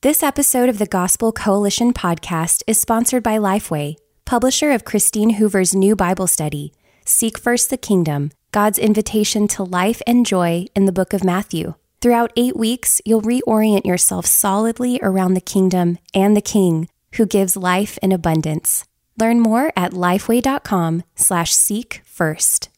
This episode of the Gospel Coalition podcast is sponsored by Lifeway, publisher of Christine Hoover's new Bible study, Seek First the Kingdom God's Invitation to Life and Joy in the Book of Matthew. Throughout eight weeks, you'll reorient yourself solidly around the kingdom and the King who gives life in abundance. Learn more at lifeway.com slash seek first.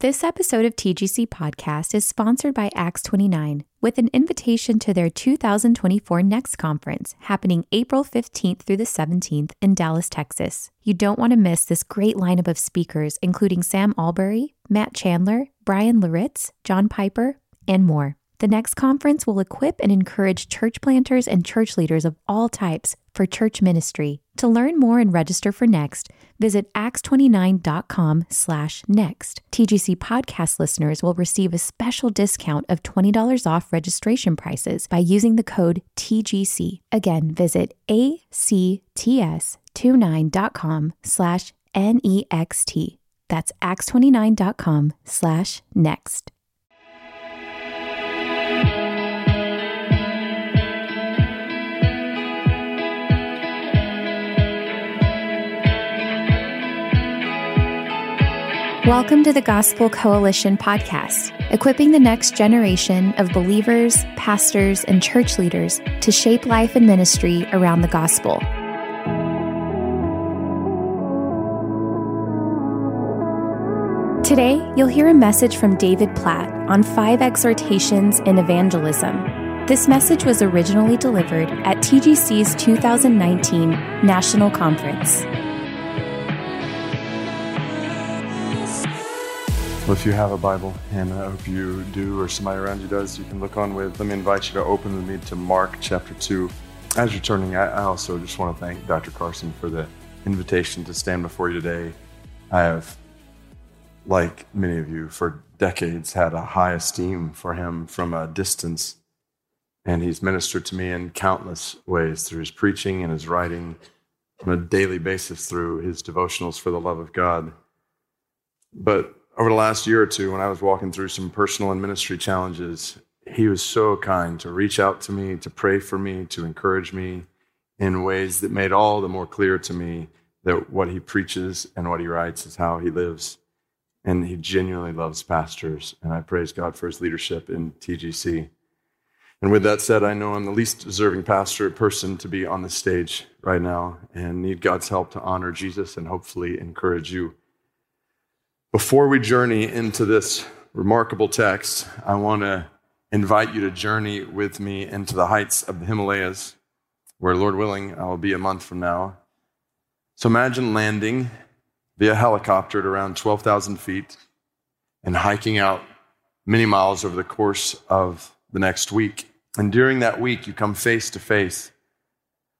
This episode of TGC Podcast is sponsored by Acts 29 with an invitation to their 2024 Next Conference happening April 15th through the 17th in Dallas, Texas. You don't want to miss this great lineup of speakers, including Sam Allberry, Matt Chandler, Bryan Loritts, John Piper, and more. The next conference will equip and encourage church planters and church leaders of all types for church ministry. To learn more and register for Next, visit acts29.com slash next. TGC podcast listeners will receive a special discount of $20 off registration prices by using the code TGC. Again, visit acts29.com slash next. That's acts29.com slash next. Welcome to the Gospel Coalition podcast, equipping the next generation of believers, pastors, and church leaders to shape life and ministry around the gospel. Today, you'll hear a message from David Platt on five exhortations in evangelism. This message was originally delivered at TGC's 2019 National Conference. Well, if you have a Bible, and I hope you do, or somebody around you does, you can look on with. Let me invite you to open with me to Mark chapter 2. As you're turning, I also just want to thank Dr. Carson for the invitation to stand before you today. I have, like many of you, for decades had a high esteem for him from a distance. And he's ministered to me in countless ways through his preaching and his writing on a daily basis through his devotionals for the love of God. But over the last year or two, when I was walking through some personal and ministry challenges, he was so kind to reach out to me, to pray for me, to encourage me in ways that made all the more clear to me that what he preaches and what he writes is how he lives. And he genuinely loves pastors. And I praise God for his leadership in TGC. And with that said, I know I'm the least deserving pastor person to be on the stage right now and need God's help to honor Jesus and hopefully encourage you. Before we journey into this remarkable text, I want to invite you to journey with me into the heights of the Himalayas, where, Lord willing, I will be a month from now. So imagine landing via helicopter at around 12,000 feet and hiking out many miles over the course of the next week. And during that week, you come face to face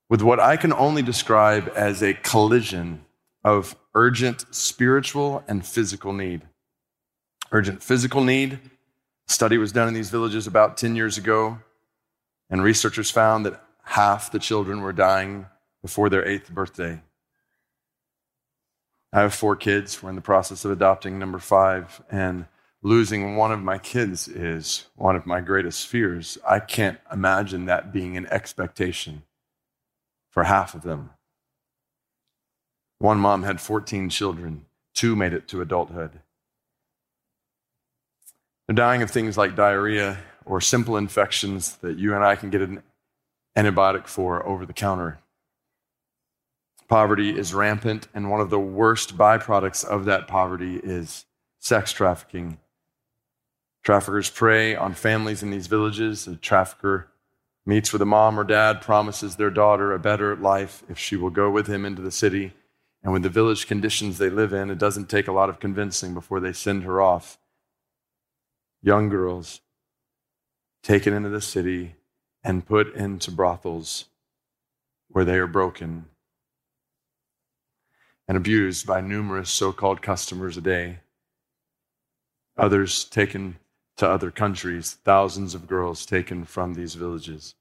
with what I can only describe as a collision of urgent spiritual and physical need. Urgent physical need. study was done in these villages about 10 years ago, and researchers found that half the children were dying before their eighth birthday. I have four kids. We're in the process of adopting number five, and losing one of my kids is one of my greatest fears. I can't imagine that being an expectation for half of them. One mom had 14 children, two made it to adulthood. They're dying of things like diarrhea or simple infections that you and I can get an antibiotic for over the counter. Poverty is rampant, and one of the worst byproducts of that poverty is sex trafficking. Traffickers prey on families in these villages. A trafficker meets with a mom or dad, promises their daughter a better life if she will go with him into the city and with the village conditions they live in, it doesn't take a lot of convincing before they send her off. Young girls taken into the city and put into brothels where they are broken and abused by numerous so called customers a day. Others taken to other countries, thousands of girls taken from these villages.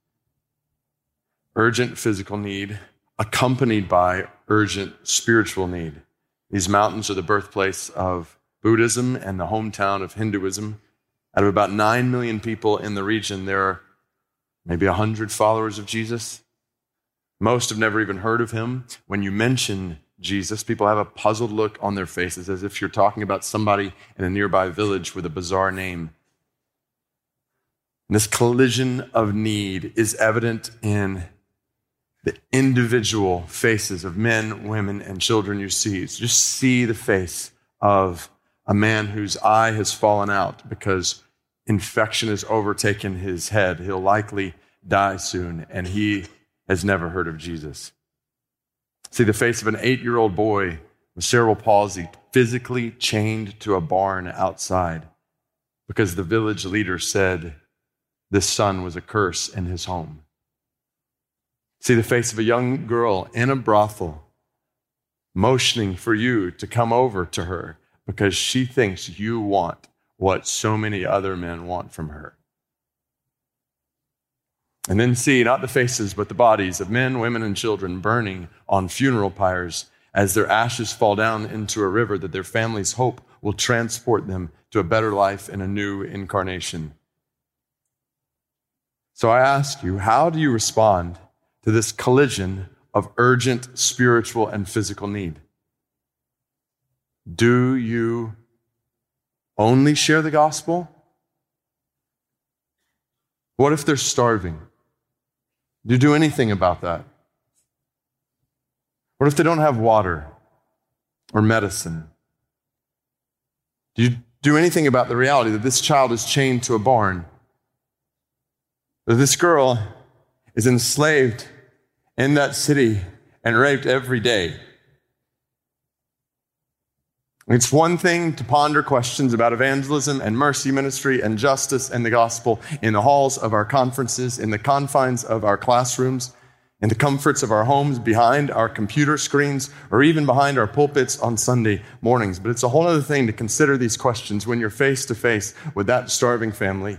Urgent physical need accompanied by urgent spiritual need. These mountains are the birthplace of Buddhism and the hometown of Hinduism. Out of about 9 million people in the region, there are maybe a hundred followers of Jesus. Most have never even heard of him. When you mention Jesus, people have a puzzled look on their faces as if you're talking about somebody in a nearby village with a bizarre name. And this collision of need is evident in the individual faces of men, women, and children you see. Just see the face of a man whose eye has fallen out because infection has overtaken his head. He'll likely die soon, and he has never heard of Jesus. See the face of an eight year old boy with cerebral palsy physically chained to a barn outside because the village leader said this son was a curse in his home. See the face of a young girl in a brothel motioning for you to come over to her because she thinks you want what so many other men want from her. And then see not the faces, but the bodies of men, women, and children burning on funeral pyres as their ashes fall down into a river that their families hope will transport them to a better life in a new incarnation. So I ask you, how do you respond to this collision of urgent spiritual and physical need? Do you only share the gospel? What if they're starving? Do you do anything about that? What if they don't have water or medicine? Do you do anything about the reality that this child is chained to a barn? That this girl is enslaved in that city and raped every day? It's one thing to ponder questions about evangelism and mercy ministry and justice and the gospel in the halls of our conferences, in the confines of our classrooms, in the comforts of our homes, behind our computer screens, or even behind our pulpits on Sunday mornings. But it's a whole other thing to consider these questions when you're face to face with that starving family,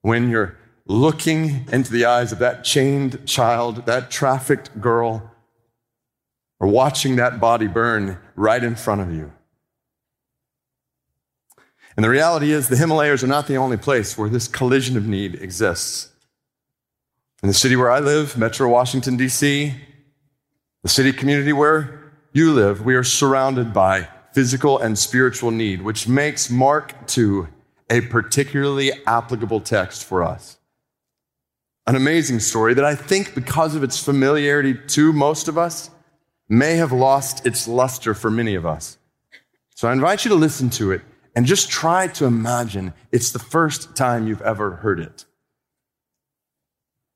when you're looking into the eyes of that chained child, that trafficked girl, or watching that body burn right in front of you. And the reality is, the Himalayas are not the only place where this collision of need exists. In the city where I live, Metro Washington, D.C., the city community where you live, we are surrounded by physical and spiritual need, which makes Mark 2 a particularly applicable text for us. An amazing story that I think, because of its familiarity to most of us, may have lost its luster for many of us. So I invite you to listen to it and just try to imagine it's the first time you've ever heard it.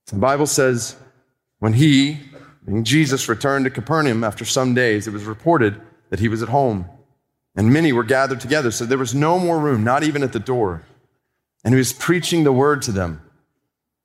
The Bible says, when he, being Jesus, returned to Capernaum after some days, it was reported that he was at home. And many were gathered together, so there was no more room, not even at the door. And he was preaching the word to them.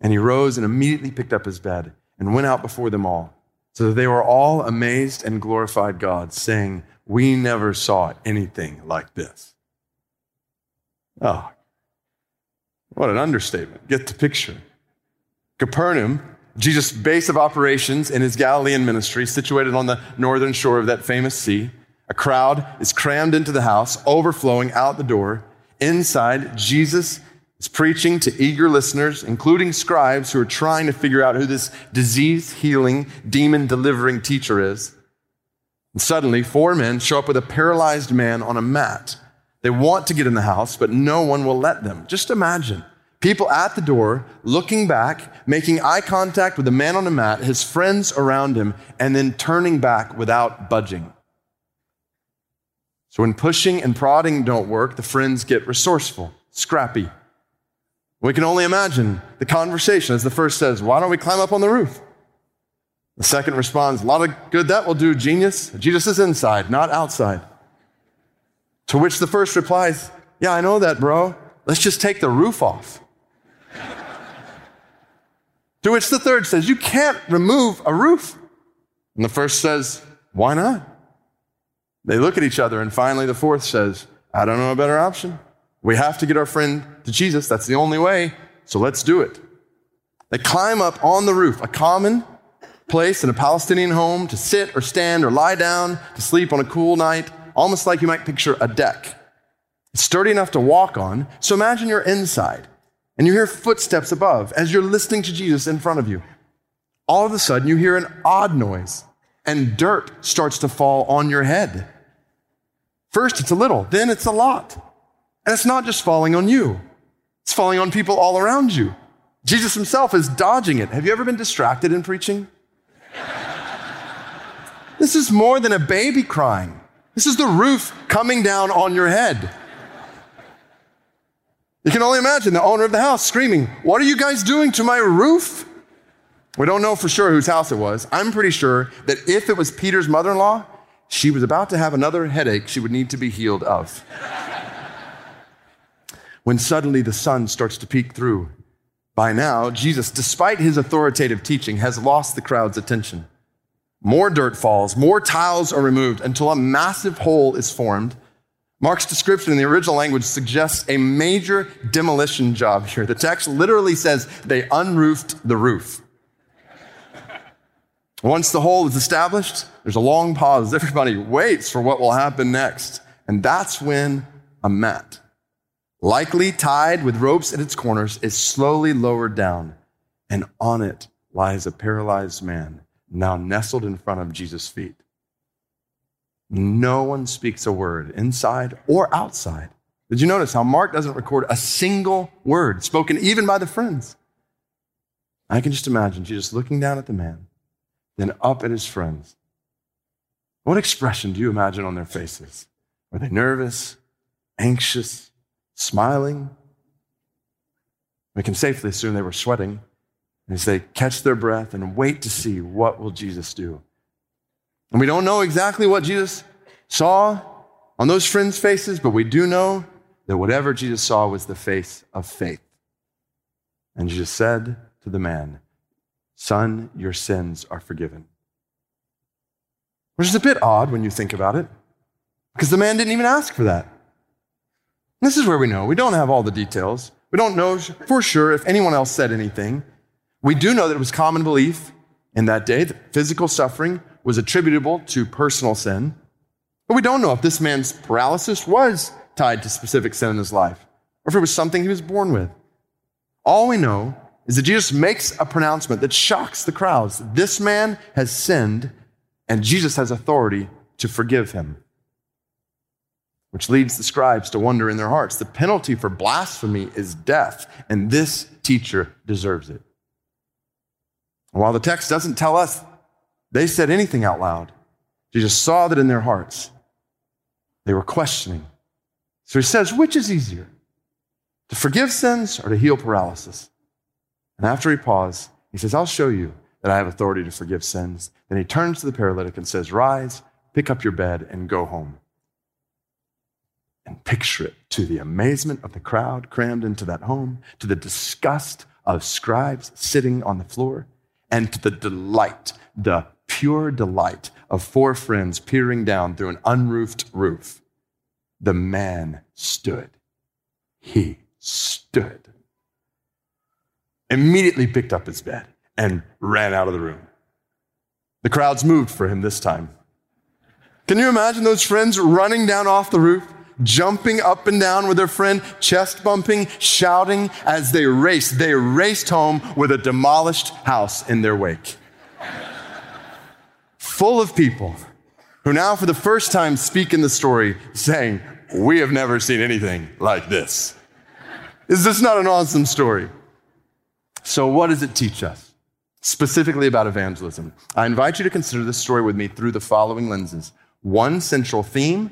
And he rose and immediately picked up his bed and went out before them all, so that they were all amazed and glorified God, saying, We never saw anything like this. Oh, what an understatement. Get the picture. Capernaum, Jesus' base of operations in his Galilean ministry, situated on the northern shore of that famous sea. A crowd is crammed into the house, overflowing out the door. Inside, Jesus is preaching to eager listeners, including scribes who are trying to figure out who this disease healing, demon delivering teacher is. And suddenly, four men show up with a paralyzed man on a mat they want to get in the house, but no one will let them. Just imagine People at the door, looking back, making eye contact with the man on the mat, his friends around him, and then turning back without budging. So when pushing and prodding don't work, the friends get resourceful, scrappy. We can only imagine the conversation as the first says, Why don't we climb up on the roof? The second responds, A lot of good that will do, genius. Jesus is inside, not outside. To which the first replies, Yeah, I know that, bro. Let's just take the roof off. to which the third says, You can't remove a roof. And the first says, Why not? They look at each other, and finally the fourth says, I don't know a better option. We have to get our friend to Jesus. That's the only way. So let's do it. They climb up on the roof, a common place in a Palestinian home to sit or stand or lie down to sleep on a cool night, almost like you might picture a deck. It's sturdy enough to walk on. So imagine you're inside and you hear footsteps above as you're listening to Jesus in front of you. All of a sudden, you hear an odd noise and dirt starts to fall on your head. First, it's a little, then it's a lot. And it's not just falling on you, it's falling on people all around you. Jesus himself is dodging it. Have you ever been distracted in preaching? this is more than a baby crying. This is the roof coming down on your head. You can only imagine the owner of the house screaming, What are you guys doing to my roof? We don't know for sure whose house it was. I'm pretty sure that if it was Peter's mother in law, she was about to have another headache she would need to be healed of. When suddenly the sun starts to peek through. By now, Jesus, despite his authoritative teaching, has lost the crowd's attention. More dirt falls, more tiles are removed until a massive hole is formed. Mark's description in the original language suggests a major demolition job here. The text literally says they unroofed the roof. Once the hole is established, there's a long pause. Everybody waits for what will happen next. And that's when a mat, likely tied with ropes at its corners, is slowly lowered down. And on it lies a paralyzed man, now nestled in front of Jesus' feet. No one speaks a word inside or outside. Did you notice how Mark doesn't record a single word spoken even by the friends? I can just imagine Jesus looking down at the man then up at his friends. What expression do you imagine on their faces? Were they nervous, anxious, smiling? We can safely assume they were sweating as they catch their breath and wait to see what will Jesus do. And we don't know exactly what Jesus saw on those friends' faces, but we do know that whatever Jesus saw was the face of faith. And Jesus said to the man, Son, your sins are forgiven. Which is a bit odd when you think about it, because the man didn't even ask for that. This is where we know. We don't have all the details. We don't know for sure if anyone else said anything. We do know that it was common belief in that day that physical suffering was attributable to personal sin. But we don't know if this man's paralysis was tied to specific sin in his life or if it was something he was born with. All we know is that Jesus makes a pronouncement that shocks the crowds. This man has sinned, and Jesus has authority to forgive him. Which leads the scribes to wonder in their hearts the penalty for blasphemy is death, and this teacher deserves it. And while the text doesn't tell us they said anything out loud, Jesus saw that in their hearts they were questioning. So he says, Which is easier, to forgive sins or to heal paralysis? And after he paused, he says, I'll show you that I have authority to forgive sins. Then he turns to the paralytic and says, Rise, pick up your bed, and go home. And picture it to the amazement of the crowd crammed into that home, to the disgust of scribes sitting on the floor, and to the delight, the pure delight of four friends peering down through an unroofed roof. The man stood. He stood immediately picked up his bed and ran out of the room. The crowds moved for him this time. Can you imagine those friends running down off the roof, jumping up and down with their friend, chest bumping, shouting as they raced? They raced home with a demolished house in their wake. Full of people who now, for the first time, speak in the story saying, We have never seen anything like this. Is this not an awesome story? So, what does it teach us? Specifically about evangelism. I invite you to consider this story with me through the following lenses one central theme,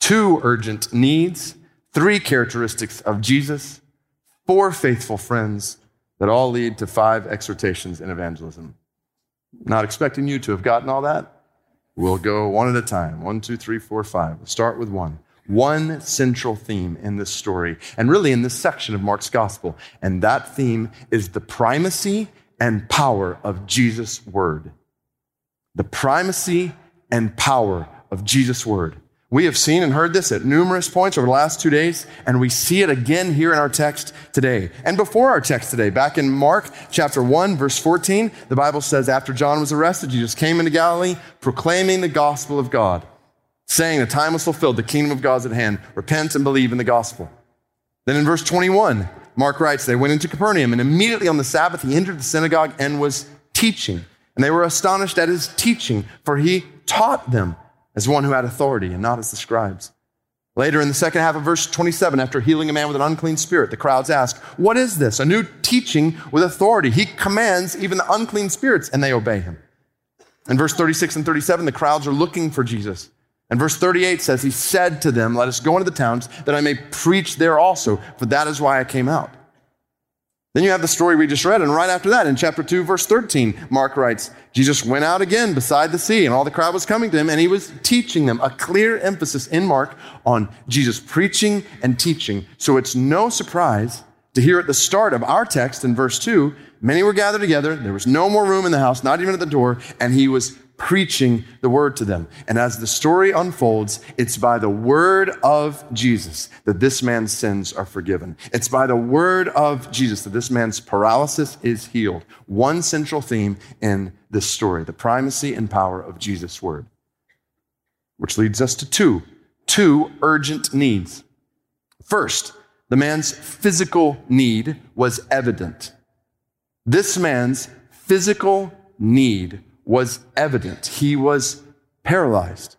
two urgent needs, three characteristics of Jesus, four faithful friends that all lead to five exhortations in evangelism. Not expecting you to have gotten all that. We'll go one at a time. One, two, three, four, five. We'll start with one. One central theme in this story, and really in this section of Mark's gospel. And that theme is the primacy and power of Jesus' word. The primacy and power of Jesus' word. We have seen and heard this at numerous points over the last two days, and we see it again here in our text today. And before our text today, back in Mark chapter 1, verse 14, the Bible says, After John was arrested, Jesus came into Galilee proclaiming the gospel of God, saying, The time was fulfilled, the kingdom of God is at hand. Repent and believe in the gospel. Then in verse 21, Mark writes, They went into Capernaum, and immediately on the Sabbath, he entered the synagogue and was teaching. And they were astonished at his teaching, for he taught them as one who had authority and not as the scribes. Later in the second half of verse 27, after healing a man with an unclean spirit, the crowds ask, What is this? A new teaching with authority. He commands even the unclean spirits, and they obey him. In verse 36 and 37, the crowds are looking for Jesus. And verse 38 says, He said to them, Let us go into the towns that I may preach there also, for that is why I came out. Then you have the story we just read, and right after that, in chapter 2, verse 13, Mark writes, Jesus went out again beside the sea, and all the crowd was coming to him, and he was teaching them. A clear emphasis in Mark on Jesus preaching and teaching. So it's no surprise to hear at the start of our text in verse 2 many were gathered together, there was no more room in the house, not even at the door, and he was preaching the word to them. And as the story unfolds, it's by the word of Jesus that this man's sins are forgiven. It's by the word of Jesus that this man's paralysis is healed. One central theme in this story the primacy and power of Jesus' word. Which leads us to two, two urgent needs. First, the man's physical need was evident. This man's physical need was evident. He was paralyzed.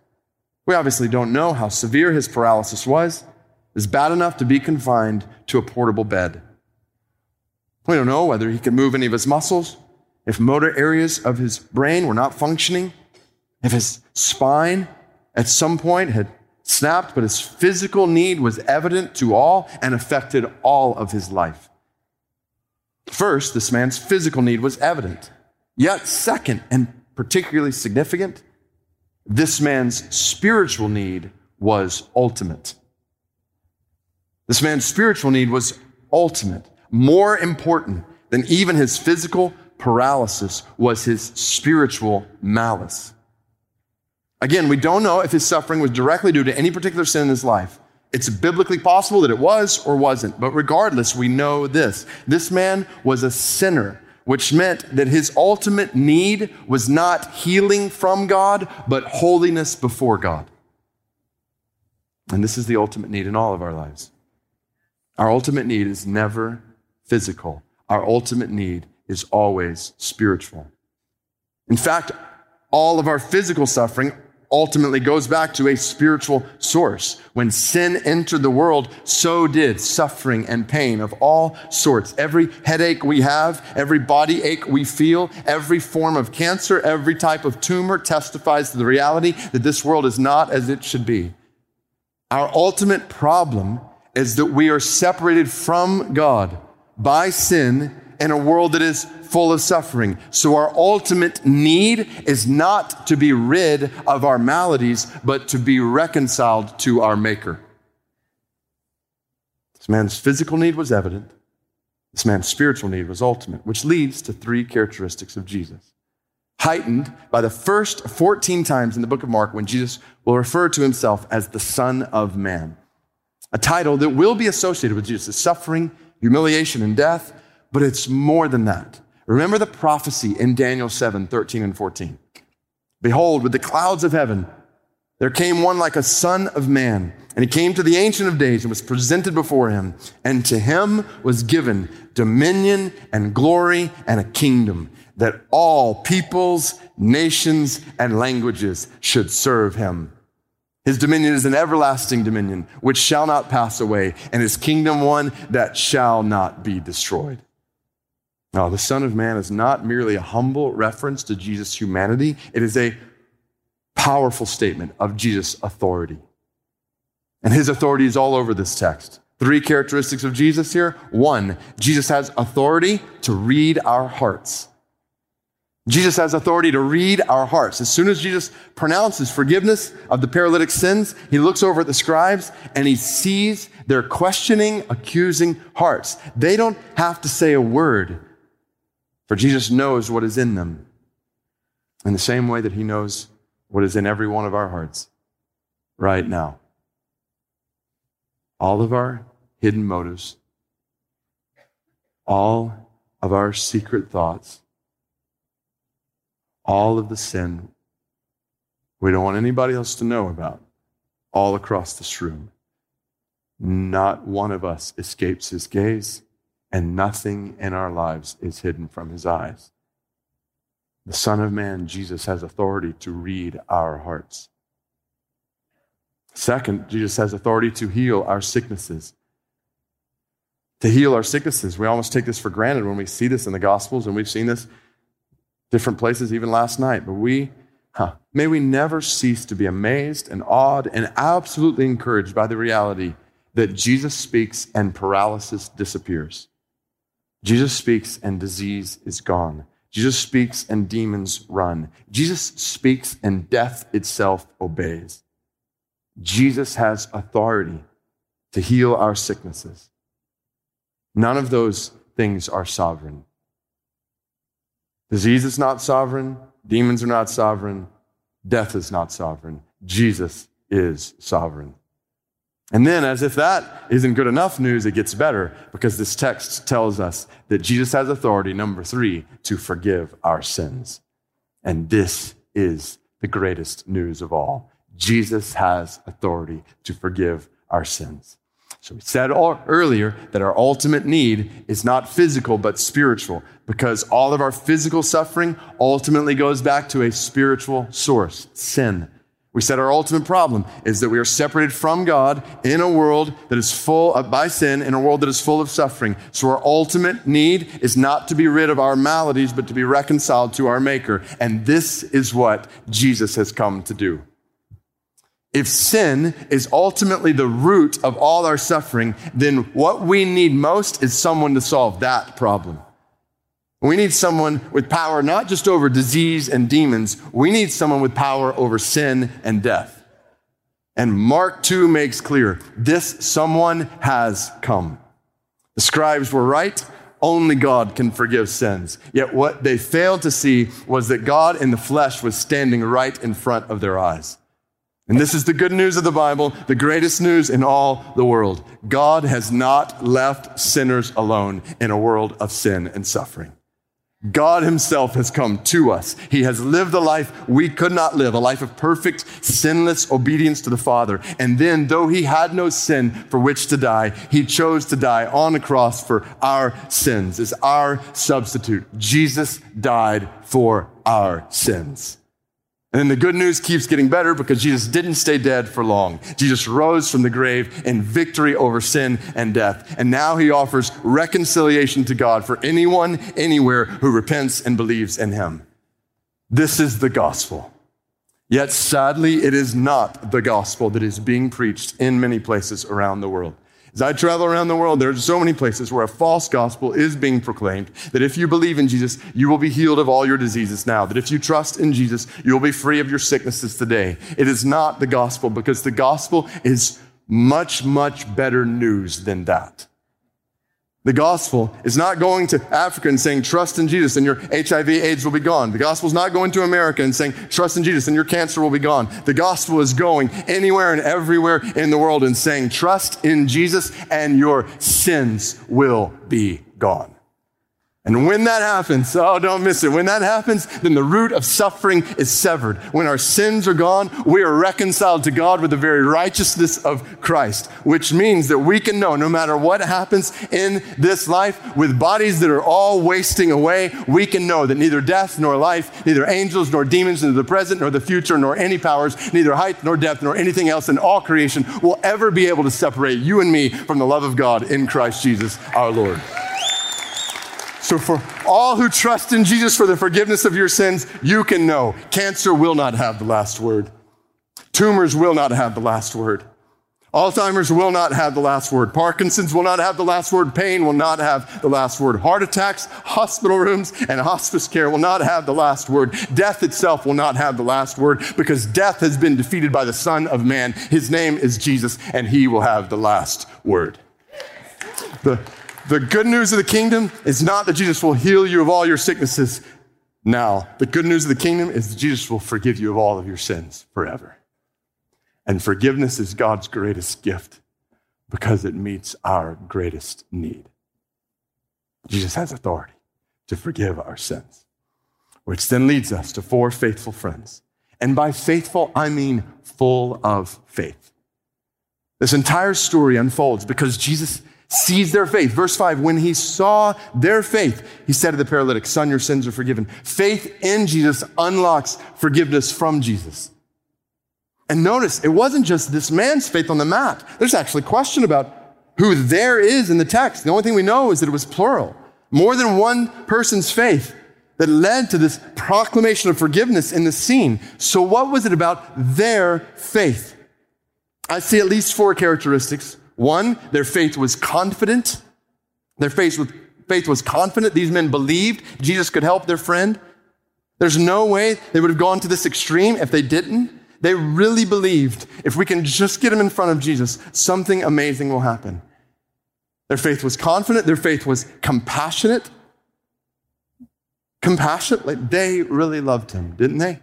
We obviously don't know how severe his paralysis was. It's bad enough to be confined to a portable bed. We don't know whether he could move any of his muscles, if motor areas of his brain were not functioning, if his spine at some point had snapped, but his physical need was evident to all and affected all of his life. First, this man's physical need was evident. Yet, second, and particularly significant, this man's spiritual need was ultimate. This man's spiritual need was ultimate. More important than even his physical paralysis was his spiritual malice. Again, we don't know if his suffering was directly due to any particular sin in his life. It's biblically possible that it was or wasn't, but regardless, we know this. This man was a sinner which meant that his ultimate need was not healing from God, but holiness before God. And this is the ultimate need in all of our lives. Our ultimate need is never physical, our ultimate need is always spiritual. In fact, all of our physical suffering ultimately goes back to a spiritual source. When sin entered the world, so did suffering and pain of all sorts. Every headache we have, every body ache we feel, every form of cancer, every type of tumor testifies to the reality that this world is not as it should be. Our ultimate problem is that we are separated from God by sin in a world that is full of suffering. So our ultimate need is not to be rid of our maladies, but to be reconciled to our Maker. This man's physical need was evident. This man's spiritual need was ultimate, which leads to three characteristics of Jesus. Heightened by the first 14 times in the book of Mark when Jesus will refer to himself as the Son of Man, a title that will be associated with Jesus' suffering, humiliation, and death, but it's more than that. Remember the prophecy in Daniel 7 13 and 14. Behold, with the clouds of heaven, there came one like a son of man, and he came to the Ancient of Days and was presented before him. And to him was given dominion and glory and a kingdom that all peoples, nations, and languages should serve him. His dominion is an everlasting dominion which shall not pass away, and his kingdom one that shall not be destroyed. Now, the Son of Man is not merely a humble reference to Jesus' humanity, it is a powerful statement of Jesus' authority. And his authority is all over this text. Three characteristics of Jesus here. One, Jesus has authority to read our hearts. Jesus has authority to read our hearts. As soon as Jesus pronounces forgiveness of the paralytic sins, he looks over at the scribes and he sees their questioning, accusing hearts. They don't have to say a word, for Jesus knows what is in them in the same way that he knows what is in every one of our hearts right now. All of our hidden motives, all of our secret thoughts all of the sin we don't want anybody else to know about all across this room. Not one of us escapes his gaze, and nothing in our lives is hidden from his eyes. The Son of Man, Jesus, has authority to read our hearts. Second, Jesus has authority to heal our sicknesses. To heal our sicknesses. We almost take this for granted when we see this in the Gospels, and we've seen this different places even last night. But we, huh, may we never cease to be amazed and awed and absolutely encouraged by the reality that Jesus speaks and paralysis disappears. Jesus speaks and disease is gone. Jesus speaks and demons run. Jesus speaks and death itself obeys. Jesus has authority to heal our sicknesses. None of those things are sovereign. Disease is not sovereign. Demons are not sovereign. Death is not sovereign. Jesus is sovereign. And then, as if that isn't good enough news, it gets better because this text tells us that Jesus has authority, number three, to forgive our sins. And this is the greatest news of all. Jesus has authority to forgive our sins. So we said earlier that our ultimate need is not physical, but spiritual, because all of our physical suffering ultimately goes back to a spiritual source sin. We said our ultimate problem is that we are separated from God in a world that is full of, by sin, in a world that is full of suffering. So our ultimate need is not to be rid of our maladies, but to be reconciled to our Maker. And this is what Jesus has come to do. If sin is ultimately the root of all our suffering, then what we need most is someone to solve that problem. We need someone with power not just over disease and demons, we need someone with power over sin and death. And Mark 2 makes clear this someone has come. The scribes were right. Only God can forgive sins. Yet what they failed to see was that God in the flesh was standing right in front of their eyes. And this is the good news of the Bible, the greatest news in all the world. God has not left sinners alone in a world of sin and suffering. God Himself has come to us. He has lived a life we could not live, a life of perfect, sinless obedience to the Father. And then, though He had no sin for which to die, He chose to die on the cross for our sins, as our substitute. Jesus died for our sins. And then the good news keeps getting better because Jesus didn't stay dead for long. Jesus rose from the grave in victory over sin and death. And now he offers reconciliation to God for anyone, anywhere who repents and believes in him. This is the gospel. Yet sadly, it is not the gospel that is being preached in many places around the world. As I travel around the world, there are so many places where a false gospel is being proclaimed that if you believe in Jesus, you will be healed of all your diseases now. That if you trust in Jesus, you will be free of your sicknesses today. It is not the gospel because the gospel is much, much better news than that. The gospel is not going to Africa and saying, trust in Jesus and your HIV AIDS will be gone. The gospel is not going to America and saying, trust in Jesus and your cancer will be gone. The gospel is going anywhere and everywhere in the world and saying, trust in Jesus and your sins will be gone. And when that happens, oh, don't miss it. When that happens, then the root of suffering is severed. When our sins are gone, we are reconciled to God with the very righteousness of Christ, which means that we can know no matter what happens in this life, with bodies that are all wasting away, we can know that neither death nor life, neither angels nor demons, neither the present nor the future, nor any powers, neither height nor depth nor anything else in all creation will ever be able to separate you and me from the love of God in Christ Jesus our Lord. So, for all who trust in Jesus for the forgiveness of your sins, you can know cancer will not have the last word. Tumors will not have the last word. Alzheimer's will not have the last word. Parkinson's will not have the last word. Pain will not have the last word. Heart attacks, hospital rooms, and hospice care will not have the last word. Death itself will not have the last word because death has been defeated by the Son of Man. His name is Jesus, and he will have the last word. The, the good news of the kingdom is not that Jesus will heal you of all your sicknesses now. The good news of the kingdom is that Jesus will forgive you of all of your sins forever. And forgiveness is God's greatest gift because it meets our greatest need. Jesus has authority to forgive our sins, which then leads us to four faithful friends. And by faithful, I mean full of faith. This entire story unfolds because Jesus sees their faith. Verse 5 When he saw their faith, he said to the paralytic, Son, your sins are forgiven. Faith in Jesus unlocks forgiveness from Jesus. And notice, it wasn't just this man's faith on the mat. There's actually a question about who there is in the text. The only thing we know is that it was plural. More than one person's faith that led to this proclamation of forgiveness in the scene. So, what was it about their faith? I see at least four characteristics one, their faith was confident. Their faith was, faith was confident. These men believed Jesus could help their friend. There's no way they would have gone to this extreme if they didn't. They really believed if we can just get them in front of Jesus, something amazing will happen. Their faith was confident. Their faith was compassionate. Compassionate, like they really loved him, didn't they?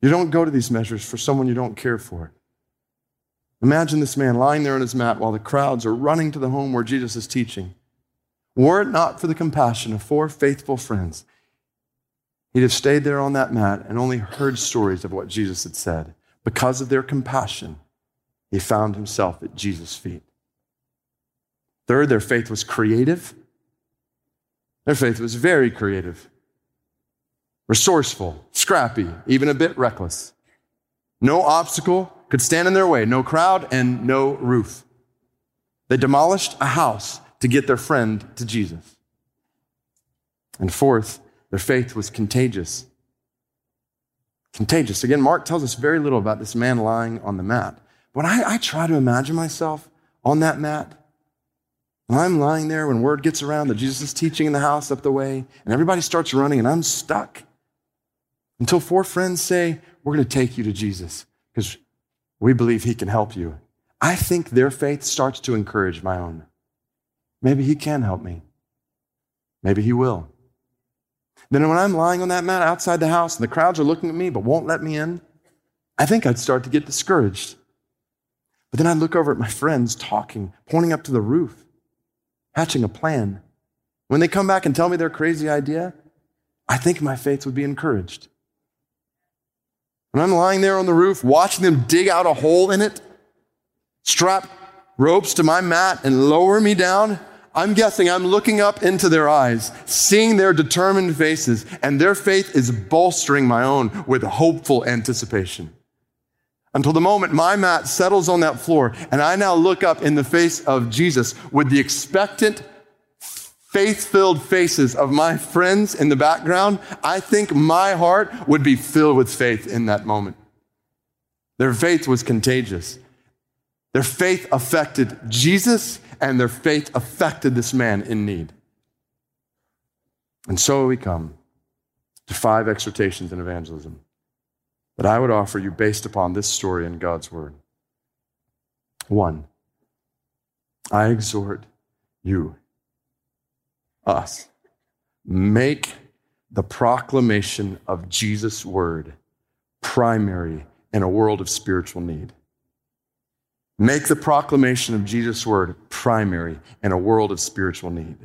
You don't go to these measures for someone you don't care for. Imagine this man lying there on his mat while the crowds are running to the home where Jesus is teaching. Were it not for the compassion of four faithful friends, he'd have stayed there on that mat and only heard stories of what Jesus had said. Because of their compassion, he found himself at Jesus' feet. Third, their faith was creative. Their faith was very creative, resourceful, scrappy, even a bit reckless. No obstacle could stand in their way no crowd and no roof. They demolished a house to get their friend to Jesus. And fourth, their faith was contagious. Contagious. Again, Mark tells us very little about this man lying on the mat. But when I, I try to imagine myself on that mat, when I'm lying there, when word gets around that Jesus is teaching in the house up the way, and everybody starts running, and I'm stuck until four friends say, We're going to take you to Jesus because we believe He can help you. I think their faith starts to encourage my own. Maybe He can help me. Maybe He will. Then, when I'm lying on that mat outside the house and the crowds are looking at me but won't let me in, I think I'd start to get discouraged. But then I'd look over at my friends talking, pointing up to the roof, hatching a plan. When they come back and tell me their crazy idea, I think my faith would be encouraged. And I'm lying there on the roof watching them dig out a hole in it, strap ropes to my mat, and lower me down. I'm guessing I'm looking up into their eyes, seeing their determined faces, and their faith is bolstering my own with hopeful anticipation. Until the moment my mat settles on that floor, and I now look up in the face of Jesus with the expectant faith filled faces of my friends in the background, I think my heart would be filled with faith in that moment. Their faith was contagious. Their faith affected Jesus, and their faith affected this man in need. And so we come to five exhortations in evangelism that I would offer you based upon this story in God's Word. One, I exhort you us. Make the proclamation of Jesus' word primary in a world of spiritual need. Make the proclamation of Jesus' word primary in a world of spiritual need.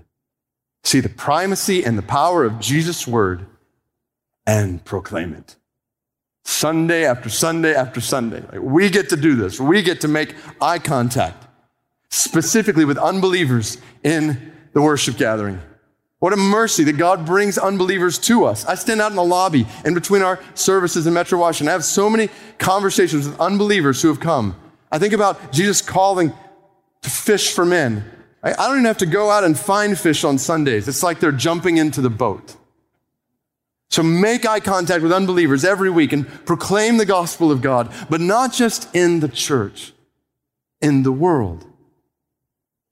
see the primacy and the power of Jesus' word and proclaim it. Sunday after Sunday after Sunday. Like we get to do this. We get to make eye contact, specifically with unbelievers in the worship gathering. What a mercy that God brings unbelievers to us. I stand out in the lobby in between our services in Metro Washington. I have so many conversations with unbelievers who have come. I think about Jesus calling to fish for men. I don't even have to go out and find fish on Sundays. It's like they're jumping into the boat. So make eye contact with unbelievers every week and proclaim the gospel of God, but not just in the church, in the world.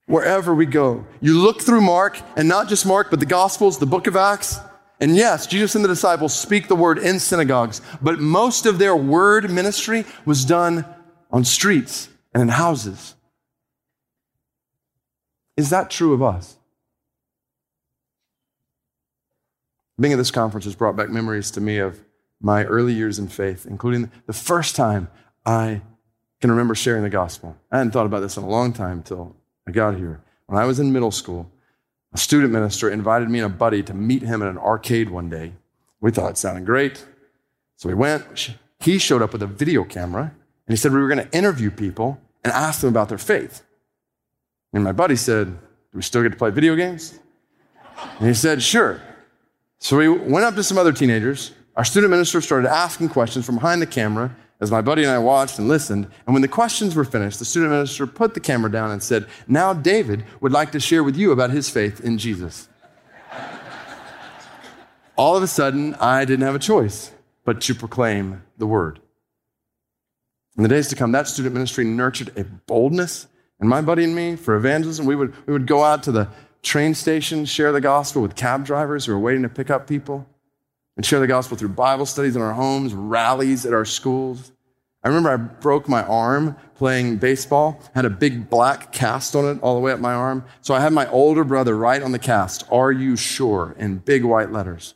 Wherever we go. You look through Mark, and not just Mark, but the Gospels, the book of Acts. And yes, Jesus and the disciples speak the word in synagogues, but most of their word ministry was done on streets and in houses. Is that true of us? Being at this conference has brought back memories to me of my early years in faith, including the first time I can remember sharing the gospel. I hadn't thought about this in a long time until I got here. When I was in middle school, a student minister invited me and a buddy to meet him at an arcade one day. We thought it sounded great. So we went. He showed up with a video camera and he said we were going to interview people and ask them about their faith. And my buddy said, Do we still get to play video games? And he said, Sure. So we went up to some other teenagers. Our student minister started asking questions from behind the camera as my buddy and I watched and listened. And when the questions were finished, the student minister put the camera down and said, Now David would like to share with you about his faith in Jesus. All of a sudden, I didn't have a choice but to proclaim the word. In the days to come, that student ministry nurtured a boldness in my buddy and me for evangelism. We would, we would go out to the train station, share the gospel with cab drivers who were waiting to pick up people, and share the gospel through Bible studies in our homes, rallies at our schools. I remember I broke my arm playing baseball, had a big black cast on it all the way up my arm. So I had my older brother write on the cast, Are you sure? in big white letters.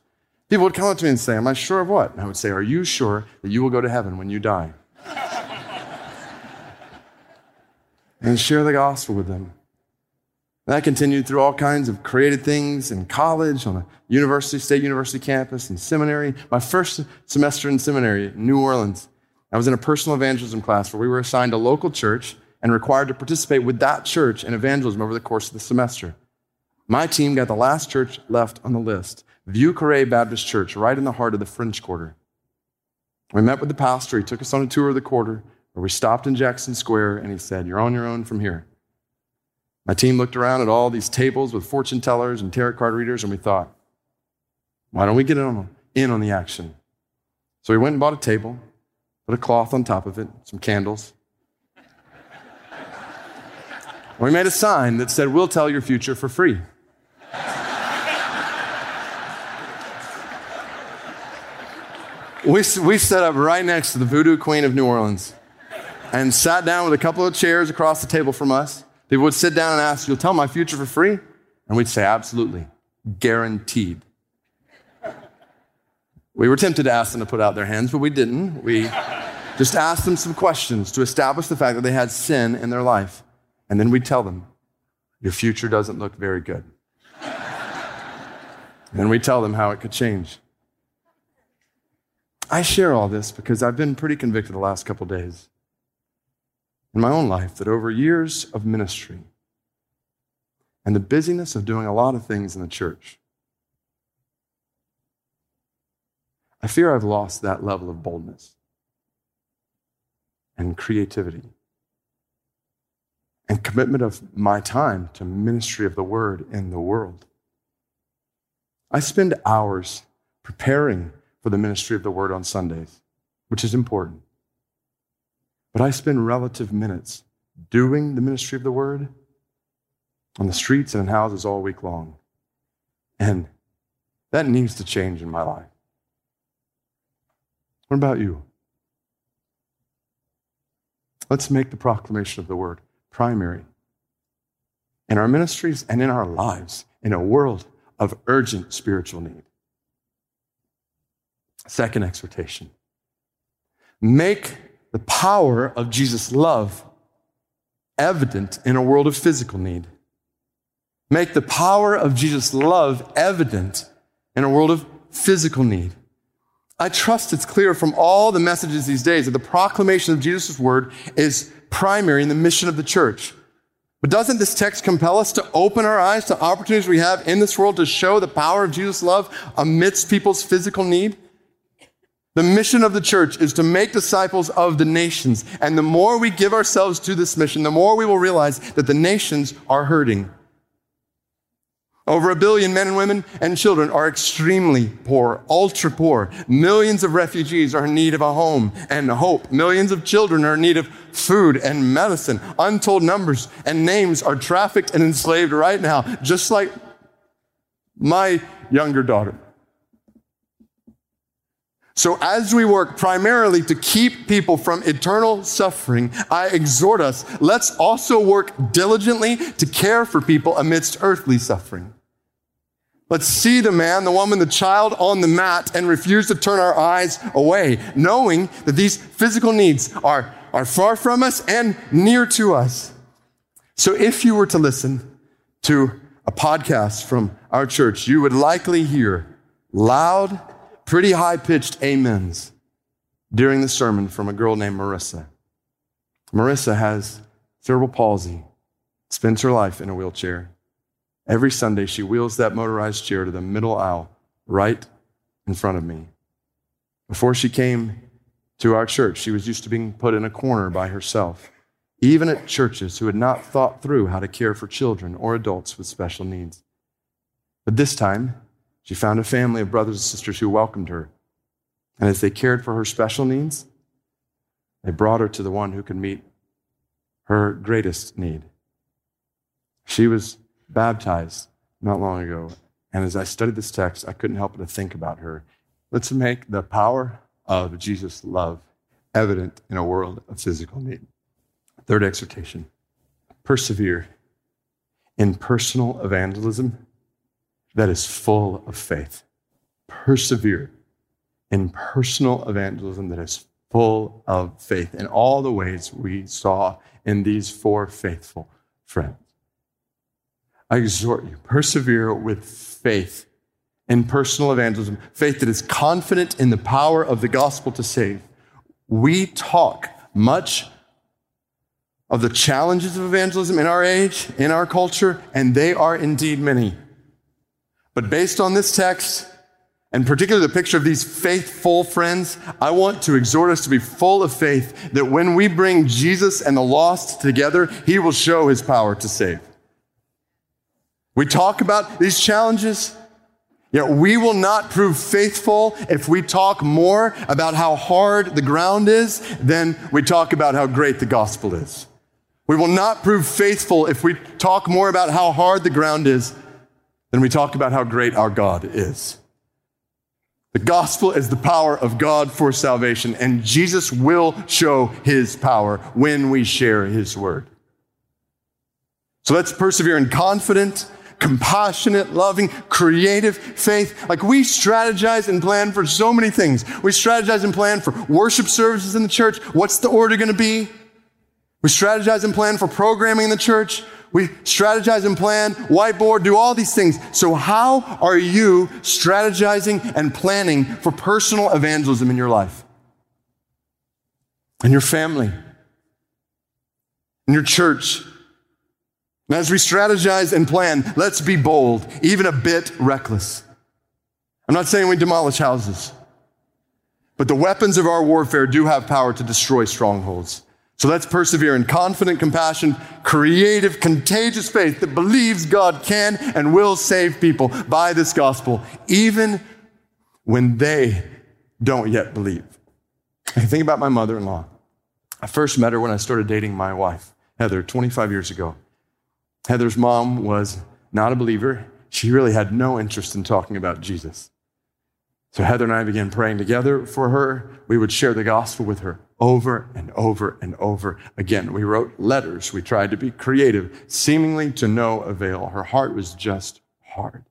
People would come up to me and say, Am I sure of what? And I would say, Are you sure that you will go to heaven when you die? and share the gospel with them. That continued through all kinds of created things in college, on a university, state university campus, and seminary. My first semester in seminary in New Orleans, I was in a personal evangelism class where we were assigned a local church and required to participate with that church in evangelism over the course of the semester. My team got the last church left on the list, Vieux Carre Baptist Church, right in the heart of the French Quarter. We met with the pastor. He took us on a tour of the quarter where we stopped in Jackson Square and he said, You're on your own from here. My team looked around at all these tables with fortune tellers and tarot card readers, and we thought, why don't we get in on, the action? So we went and bought a table, put a cloth on top of it, some candles. we made a sign that said, We'll tell your future for free. we, we set up right next to the Voodoo Queen of New Orleans and sat down with a couple of chairs across the table from us. People would sit down and ask, You'll tell my future for free? And we'd say, Absolutely, guaranteed. We were tempted to ask them to put out their hands, but we didn't. We just asked them some questions to establish the fact that they had sin in their life. And then we'd tell them, Your future doesn't look very good. and then we'd tell them how it could change. I share all this because I've been pretty convicted the last couple days in my own life that over years of ministry and the busyness of doing a lot of things in the church, I fear I've lost that level of boldness and creativity and commitment of my time to ministry of the word in the world. I spend hours preparing for the ministry of the word on Sundays, which is important. But I spend relative minutes doing the ministry of the word on the streets and in houses all week long. And that needs to change in my life. What about you? Let's make the proclamation of the word primary in our ministries and in our lives in a world of urgent spiritual need. Second exhortation make the power of Jesus' love evident in a world of physical need. make the power of Jesus' love evident in a world of physical need. I trust it's clear from all the messages these days that the proclamation of Jesus' word is primary in the mission of the church. But doesn't this text compel us to open our eyes to opportunities we have in this world to show the power of Jesus' love amidst people's physical need? The mission of the church is to make disciples of the nations. And the more we give ourselves to this mission, the more we will realize that the nations are hurting. Over a billion men and women and children are extremely poor, ultra poor. Millions of refugees are in need of a home and hope. Millions of children are in need of food and medicine. Untold numbers and names are trafficked and enslaved right now, just like my younger daughter. So, as we work primarily to keep people from eternal suffering, I exhort us, let's also work diligently to care for people amidst earthly suffering. Let's see the man, the woman, the child on the mat and refuse to turn our eyes away, knowing that these physical needs are, are far from us and near to us. So, if you were to listen to a podcast from our church, you would likely hear loud, pretty high pitched amens during the sermon from a girl named Marissa. Marissa has cerebral palsy, spends her life in a wheelchair. Every Sunday, she wheels that motorized chair to the middle aisle right in front of me. Before she came to our church, she was used to being put in a corner by herself, even at churches who had not thought through how to care for children or adults with special needs. But this time, she found a family of brothers and sisters who welcomed her. And as they cared for her special needs, they brought her to the one who could meet her greatest need. She was baptized not long ago. And as I studied this text, I couldn't help but think about her. Let's make the power of Jesus' love evident in a world of physical need. Third exhortation persevere in personal evangelism that is full of faith. Persevere in personal evangelism that is full of faith in all the ways we saw in these four faithful friends. I exhort you, persevere with faith in personal evangelism, faith that is confident in the power of the gospel to save. We talk much of the challenges of evangelism in our age, in our culture, and they are indeed many. But based on this text, and particularly the picture of these faithful friends, I want to exhort us to be full of faith that when we bring Jesus and the lost together, he will show his power to save. We talk about these challenges, yet we will not prove faithful if we talk more about how hard the ground is than we talk about how great the gospel is. We will not prove faithful if we talk more about how hard the ground is than we talk about how great our God is. The gospel is the power of God for salvation, and Jesus will show his power when we share his word. So let's persevere in confident, compassionate, loving, creative faith. Like we strategize and plan for so many things. We strategize and plan for worship services in the church. What's the order going to be? We strategize and plan for programming in the church. We strategize and plan, whiteboard, do all these things. So, how are you strategizing and planning for personal evangelism in your life? In your family? In your church? And as we strategize and plan, let's be bold, even a bit reckless. I'm not saying we demolish houses, but the weapons of our warfare do have power to destroy strongholds. So let's persevere in confident compassion, creative, contagious faith that believes God can and will save people by this gospel, even when they don't yet believe. I think about my mother in law. I first met her when I started dating my wife, Heather, 25 years ago. Heather's mom was not a believer. She really had no interest in talking about Jesus. So Heather and I began praying together for her. We would share the gospel with her over and over and over again. We wrote letters. We tried to be creative, seemingly to no avail. Her heart was just hard.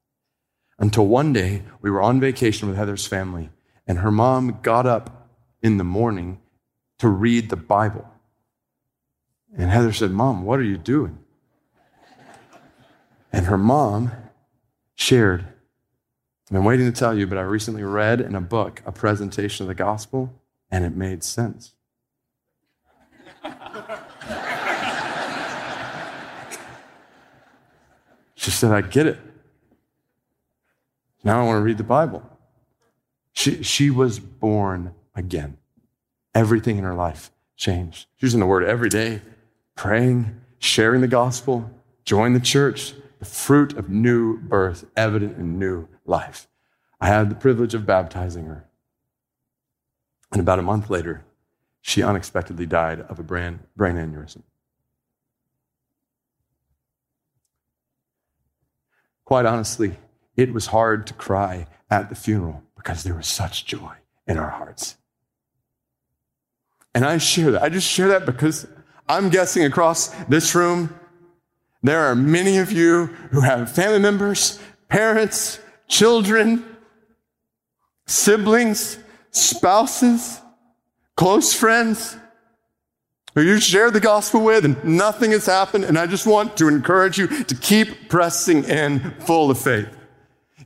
Until one day, we were on vacation with Heather's family, and her mom got up in the morning to read the Bible. And Heather said, Mom, what are you doing? And her mom shared, I've been waiting to tell you, but I recently read in a book a presentation of the gospel, and it made sense. she said, I get it. Now I want to read the Bible. She, she was born again. Everything in her life changed. She's using the word every day, praying, sharing the gospel, join the church, the fruit of new birth evident in new life. I had the privilege of baptizing her. And about a month later, she unexpectedly died of a brain, brain aneurysm. Quite honestly, it was hard to cry at the funeral because there was such joy in our hearts. And I share that. I just share that because I'm guessing across this room, there are many of you who have family members, parents, children, siblings, spouses, close friends who you share the gospel with and nothing has happened. And I just want to encourage you to keep pressing in full of faith.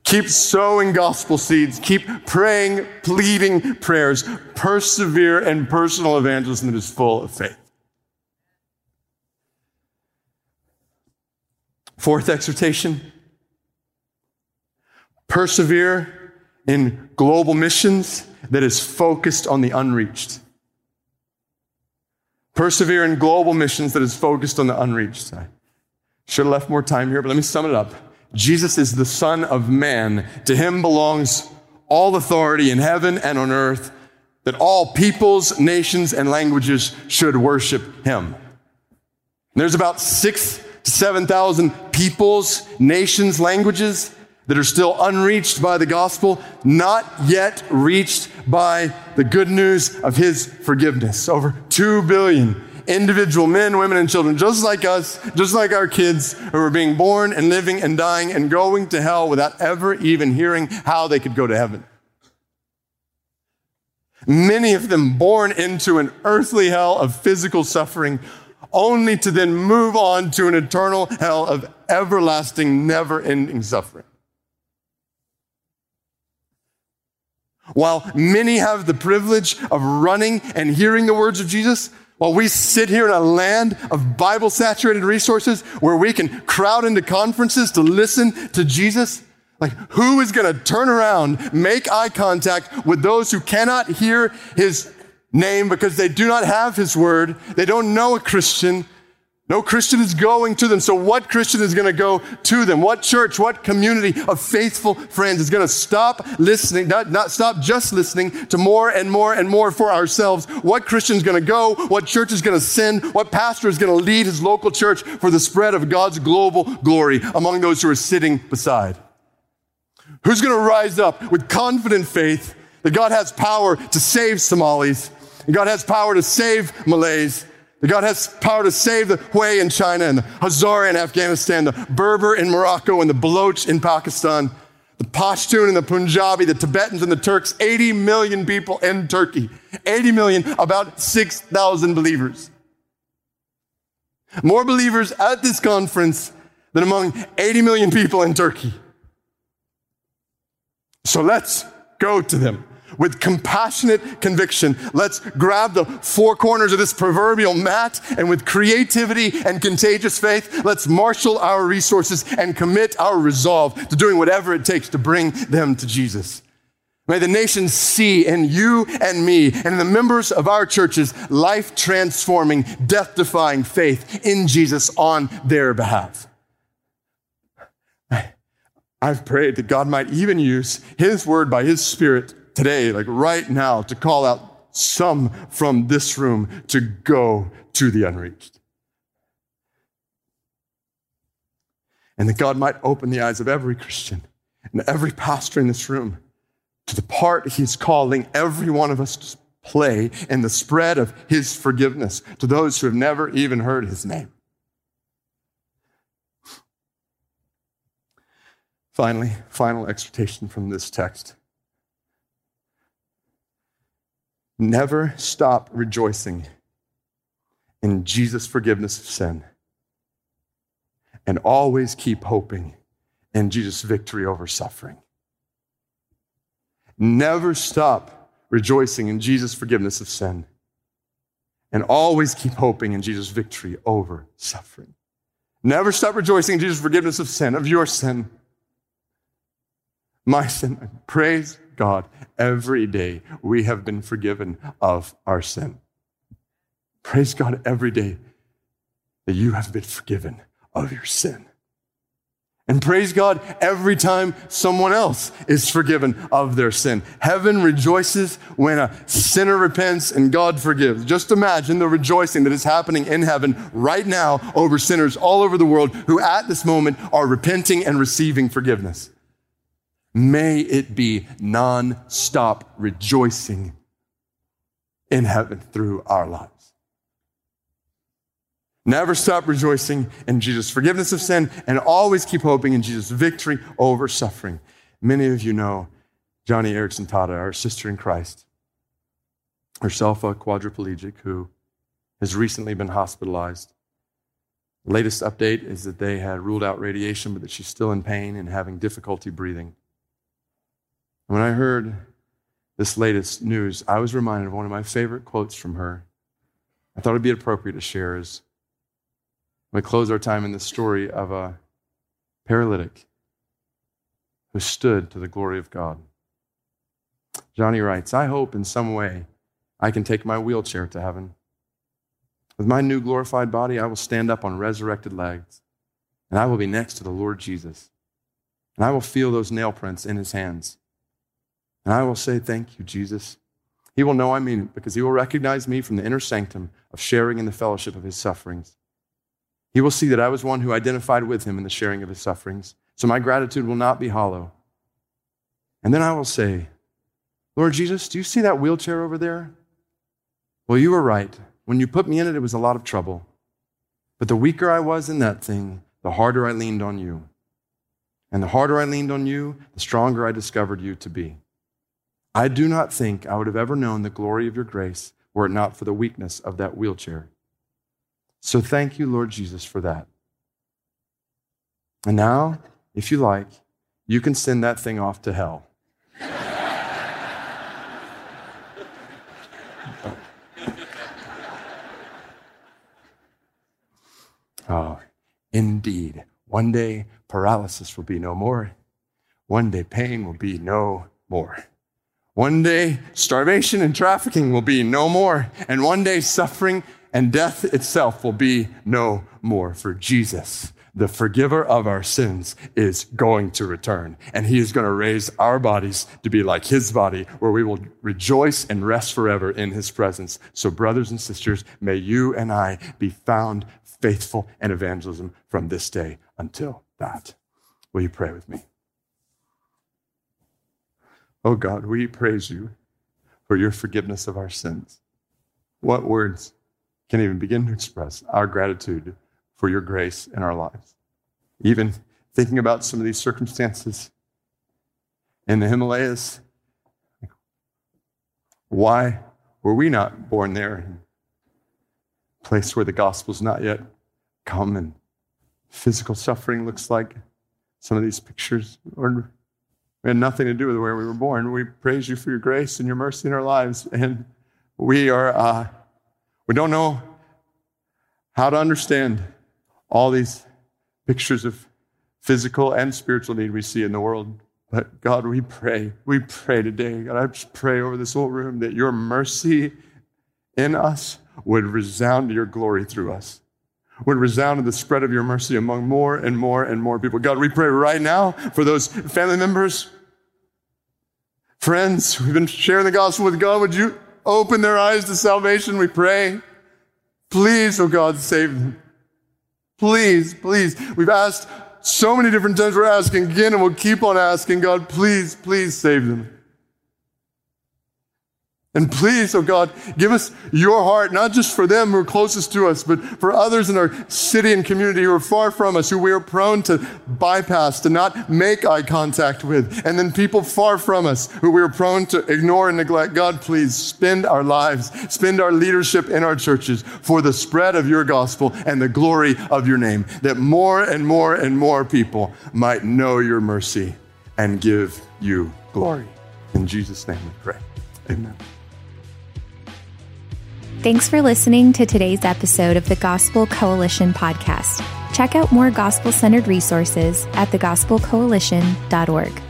Keep sowing gospel seeds. Keep praying, pleading prayers. Persevere in personal evangelism that is full of faith. Fourth exhortation persevere in global missions that is focused on the unreached. Persevere in global missions that is focused on the unreached. I should have left more time here, but let me sum it up. Jesus is the Son of Man. To him belongs all authority in heaven and on earth, that all peoples, nations, and languages should worship him. There's about six to 7,000 peoples, nations, languages that are still unreached by the gospel, not yet reached by the good news of his forgiveness. Over 2 billion individual men, women, and children, just like us, just like our kids, who are being born and living and dying and going to hell without ever even hearing how they could go to heaven. Many of them born into an earthly hell of physical suffering, only to then move on to an eternal hell of everlasting, never ending suffering. While many have the privilege of running and hearing the words of Jesus, while we sit here in a land of Bible saturated resources where we can crowd into conferences to listen to Jesus, like who is going to turn around, make eye contact with those who cannot hear his name because they do not have his word, they don't know a Christian, no Christian is going to them. So what Christian is going to go to them? What church, what community of faithful friends is going to stop listening, not, not stop just listening to more and more and more for ourselves? What Christian is going to go? What church is going to send? What pastor is going to lead his local church for the spread of God's global glory among those who are sitting beside? Who's going to rise up with confident faith that God has power to save Somalis and God has power to save Malays that God has power to save the Hui in China and the Hazara in Afghanistan, the Berber in Morocco and the Baloch in Pakistan, the Pashtun and the Punjabi, the Tibetans and the Turks, 80 million people in Turkey. 80 million, about 6,000 believers. More believers at this conference than among 80 million people in Turkey. So let's go to them with compassionate conviction. Let's grab the four corners of this proverbial mat and with creativity and contagious faith, let's marshal our resources and commit our resolve to doing whatever it takes to bring them to Jesus. May the nations see in you and me and in the members of our churches life transforming, death defying faith in Jesus on their behalf. I've prayed that God might even use His word by His Spirit today, like right now, to call out some from this room to go to the unreached. And that God might open the eyes of every Christian and every pastor in this room to the part He's calling every one of us to play in the spread of His forgiveness to those who have never even heard His name. Finally, final exhortation from this text. Never stop rejoicing in Jesus' forgiveness of sin. and always keep hoping in Jesus' victory over suffering. Never stop rejoicing in Jesus' forgiveness of sin and always keep hoping in Jesus' victory over suffering. Never stop rejoicing in Jesus' forgiveness of sin, of your sin, my sin. Praise God. Every day we have been forgiven of our sin. Praise God every day that you have been forgiven of your sin. And praise God every time someone else is forgiven of their sin. Heaven rejoices when a sinner repents and God forgives. Just imagine the rejoicing that is happening in heaven right now over sinners all over the world who at this moment are repenting and receiving forgiveness. May it be non-stop rejoicing in heaven through our lives. Never stop rejoicing in Jesus' forgiveness of sin and always keep hoping in Jesus' victory over suffering. Many of you know Joni Eareckson Tada, our sister in Christ, herself a quadriplegic who has recently been hospitalized. The latest update is that they had ruled out radiation, but that she's still in pain and having difficulty breathing. When I heard this latest news, I was reminded of one of my favorite quotes from her. I thought it'd be appropriate to share as we close our time in the story of a paralytic who stood to the glory of God. Joni writes, I hope in some way I can take my wheelchair to heaven. With my new glorified body, I will stand up on resurrected legs, and I will be next to the Lord Jesus. And I will feel those nail prints in his hands. And I will say, Thank you, Jesus. He will know I mean it because he will recognize me from the inner sanctum of sharing in the fellowship of his sufferings. He will see that I was one who identified with him in the sharing of his sufferings. So my gratitude will not be hollow. And then I will say, Lord Jesus, do you see that wheelchair over there? Well, you were right. When you put me in it, it was a lot of trouble. But the weaker I was in that thing, the harder I leaned on you. And the harder I leaned on you, the stronger I discovered you to be. I do not think I would have ever known the glory of your grace were it not for the weakness of that wheelchair. So thank you, Lord Jesus, for that. And now, if you like, you can send that thing off to hell. oh, indeed. One day, paralysis will be no more. One day, pain will be no more. One day, starvation and trafficking will be no more. And one day, suffering and death itself will be no more. For Jesus, the forgiver of our sins, is going to return. And he is going to raise our bodies to be like his body, where we will rejoice and rest forever in his presence. So, brothers and sisters, may you and I be found faithful in evangelism from this day until that. Will you pray with me? Oh God, we praise you for your forgiveness of our sins. What words can even begin to express our gratitude for your grace in our lives? Even thinking about some of these circumstances in the Himalayas, why were we not born there? in A place where the gospel's not yet come and physical suffering looks like some of these pictures. Lord, we had nothing to do with where we were born. We praise you for your grace and your mercy in our lives. And we are, uh, we don't know how to understand all these pictures of physical and spiritual need we see in the world. But God, we pray, we pray today. God, I just pray over this whole room that your mercy in us would resound your glory through us would resound in the spread of your mercy among more and more and more people. God, we pray right now for those family members, friends we have been sharing the gospel with God. Would you open their eyes to salvation? We pray. Please, oh God, save them. Please, please. We've asked so many different times. We're asking again and we'll keep on asking God, please, please save them. And please, oh God, give us your heart, not just for them who are closest to us, but for others in our city and community who are far from us, who we are prone to bypass, to not make eye contact with. And then people far from us who we are prone to ignore and neglect. God, please spend our lives, spend our leadership in our churches for the spread of your gospel and the glory of your name, that more and more and more people might know your mercy and give you glory. In Jesus' name we pray. Amen. Thanks for listening to today's episode of the Gospel Coalition podcast. Check out more gospel centered resources at thegospelcoalition.org.